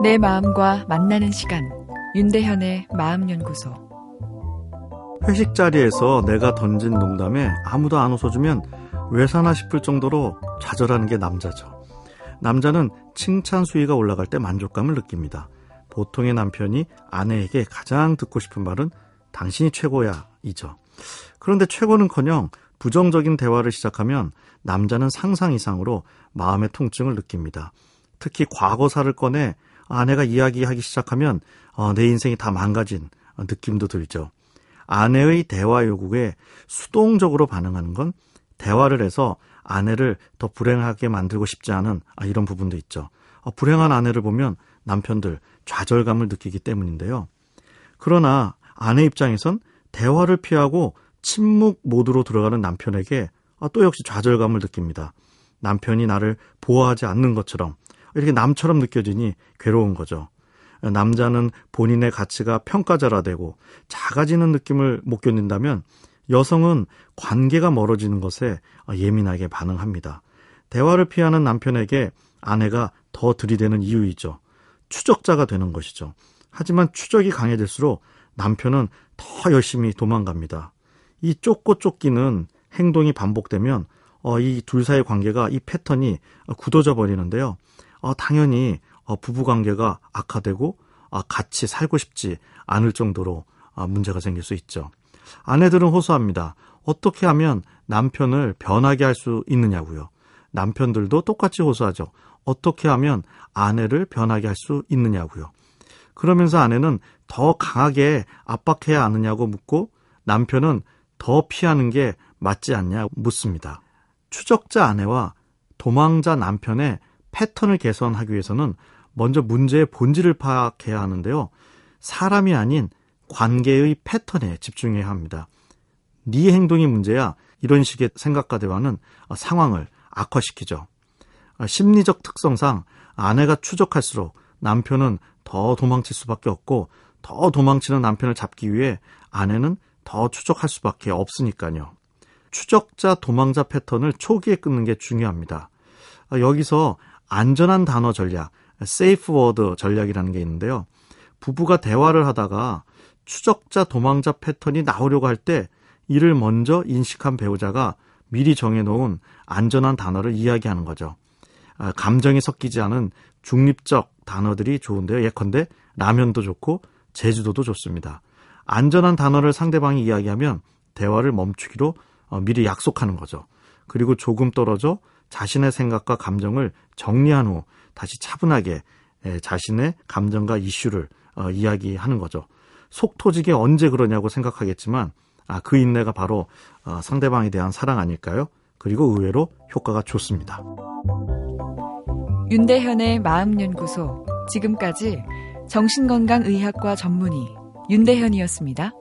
내 마음과 만나는 시간 윤대현의 마음연구소 회식 자리에서 내가 던진 농담에 아무도 안 웃어주면 왜 사나 싶을 정도로 좌절하는 게 남자죠. 남자는 칭찬 수위가 올라갈 때 만족감을 느낍니다. 보통의 남편이 아내에게 가장 듣고 싶은 말은 당신이 최고야 이죠. 그런데 최고는커녕 부정적인 대화를 시작하면 남자는 상상 이상으로 마음의 통증을 느낍니다. 특히 과거사를 꺼내 아내가 이야기하기 시작하면 어, 내 인생이 다 망가진 느낌도 들죠. 아내의 대화 요구에 수동적으로 반응하는 건 대화를 해서 아내를 더 불행하게 만들고 싶지 않은 아, 이런 부분도 있죠. 어, 불행한 아내를 보면 남편들 좌절감을 느끼기 때문인데요. 그러나 아내 입장에선 대화를 피하고 침묵 모드로 들어가는 남편에게 아, 또 역시 좌절감을 느낍니다. 남편이 나를 보호하지 않는 것처럼 이렇게 남처럼 느껴지니 괴로운 거죠. 남자는 본인의 가치가 평가절하되고 작아지는 느낌을 못 견딘다면 여성은 관계가 멀어지는 것에 예민하게 반응합니다. 대화를 피하는 남편에게 아내가 더 들이대는 이유이죠. 추적자가 되는 것이죠. 하지만 추적이 강해질수록 남편은 더 열심히 도망갑니다. 이 쫓고 쫓기는 행동이 반복되면 어, 이둘 사이의 관계가 이 패턴이 굳어져 버리는데요. 어, 당연히 어, 부부 관계가 악화되고 어, 같이 살고 싶지 않을 정도로 어, 문제가 생길 수 있죠. 아내들은 호소합니다. 어떻게 하면 남편을 변하게 할 수 있느냐고요. 남편들도 똑같이 호소하죠. 어떻게 하면 아내를 변하게 할 수 있느냐고요. 그러면서 아내는 더 강하게 압박해야 하느냐고 묻고 남편은 더 피하는 게 맞지 않냐 묻습니다. 추적자 아내와 도망자 남편의 패턴을 개선하기 위해서는 먼저 문제의 본질을 파악해야 하는데요. 사람이 아닌 관계의 패턴에 집중해야 합니다. 네 행동이 문제야 이런 식의 생각과 대화는 상황을 악화시키죠. 심리적 특성상 아내가 추적할수록 남편은 더 도망칠 수밖에 없고 더 도망치는 남편을 잡기 위해 아내는 더 추적할 수밖에 없으니까요. 추적자 도망자 패턴을 초기에 끊는 게 중요합니다. 여기서 안전한 단어 전략, safe word 전략이라는 게 있는데요. 부부가 대화를 하다가 추적자 도망자 패턴이 나오려고 할 때 이를 먼저 인식한 배우자가 미리 정해놓은 안전한 단어를 이야기하는 거죠. 아, 감정이 섞이지 않은 중립적 단어들이 좋은데요. 예컨대 라면도 좋고 제주도도 좋습니다. 안전한 단어를 상대방이 이야기하면 대화를 멈추기로 어, 미리 약속하는 거죠. 그리고 조금 떨어져 자신의 생각과 감정을 정리한 후 다시 차분하게 자신의 감정과 이슈를 어, 이야기하는 거죠. 속 터지게 언제 그러냐고 생각하겠지만 아, 그 인내가 바로 어, 상대방에 대한 사랑 아닐까요? 그리고 의외로 효과가 좋습니다. 윤대현의 마음연구소 지금까지 정신건강의학과 전문의 윤대현이었습니다.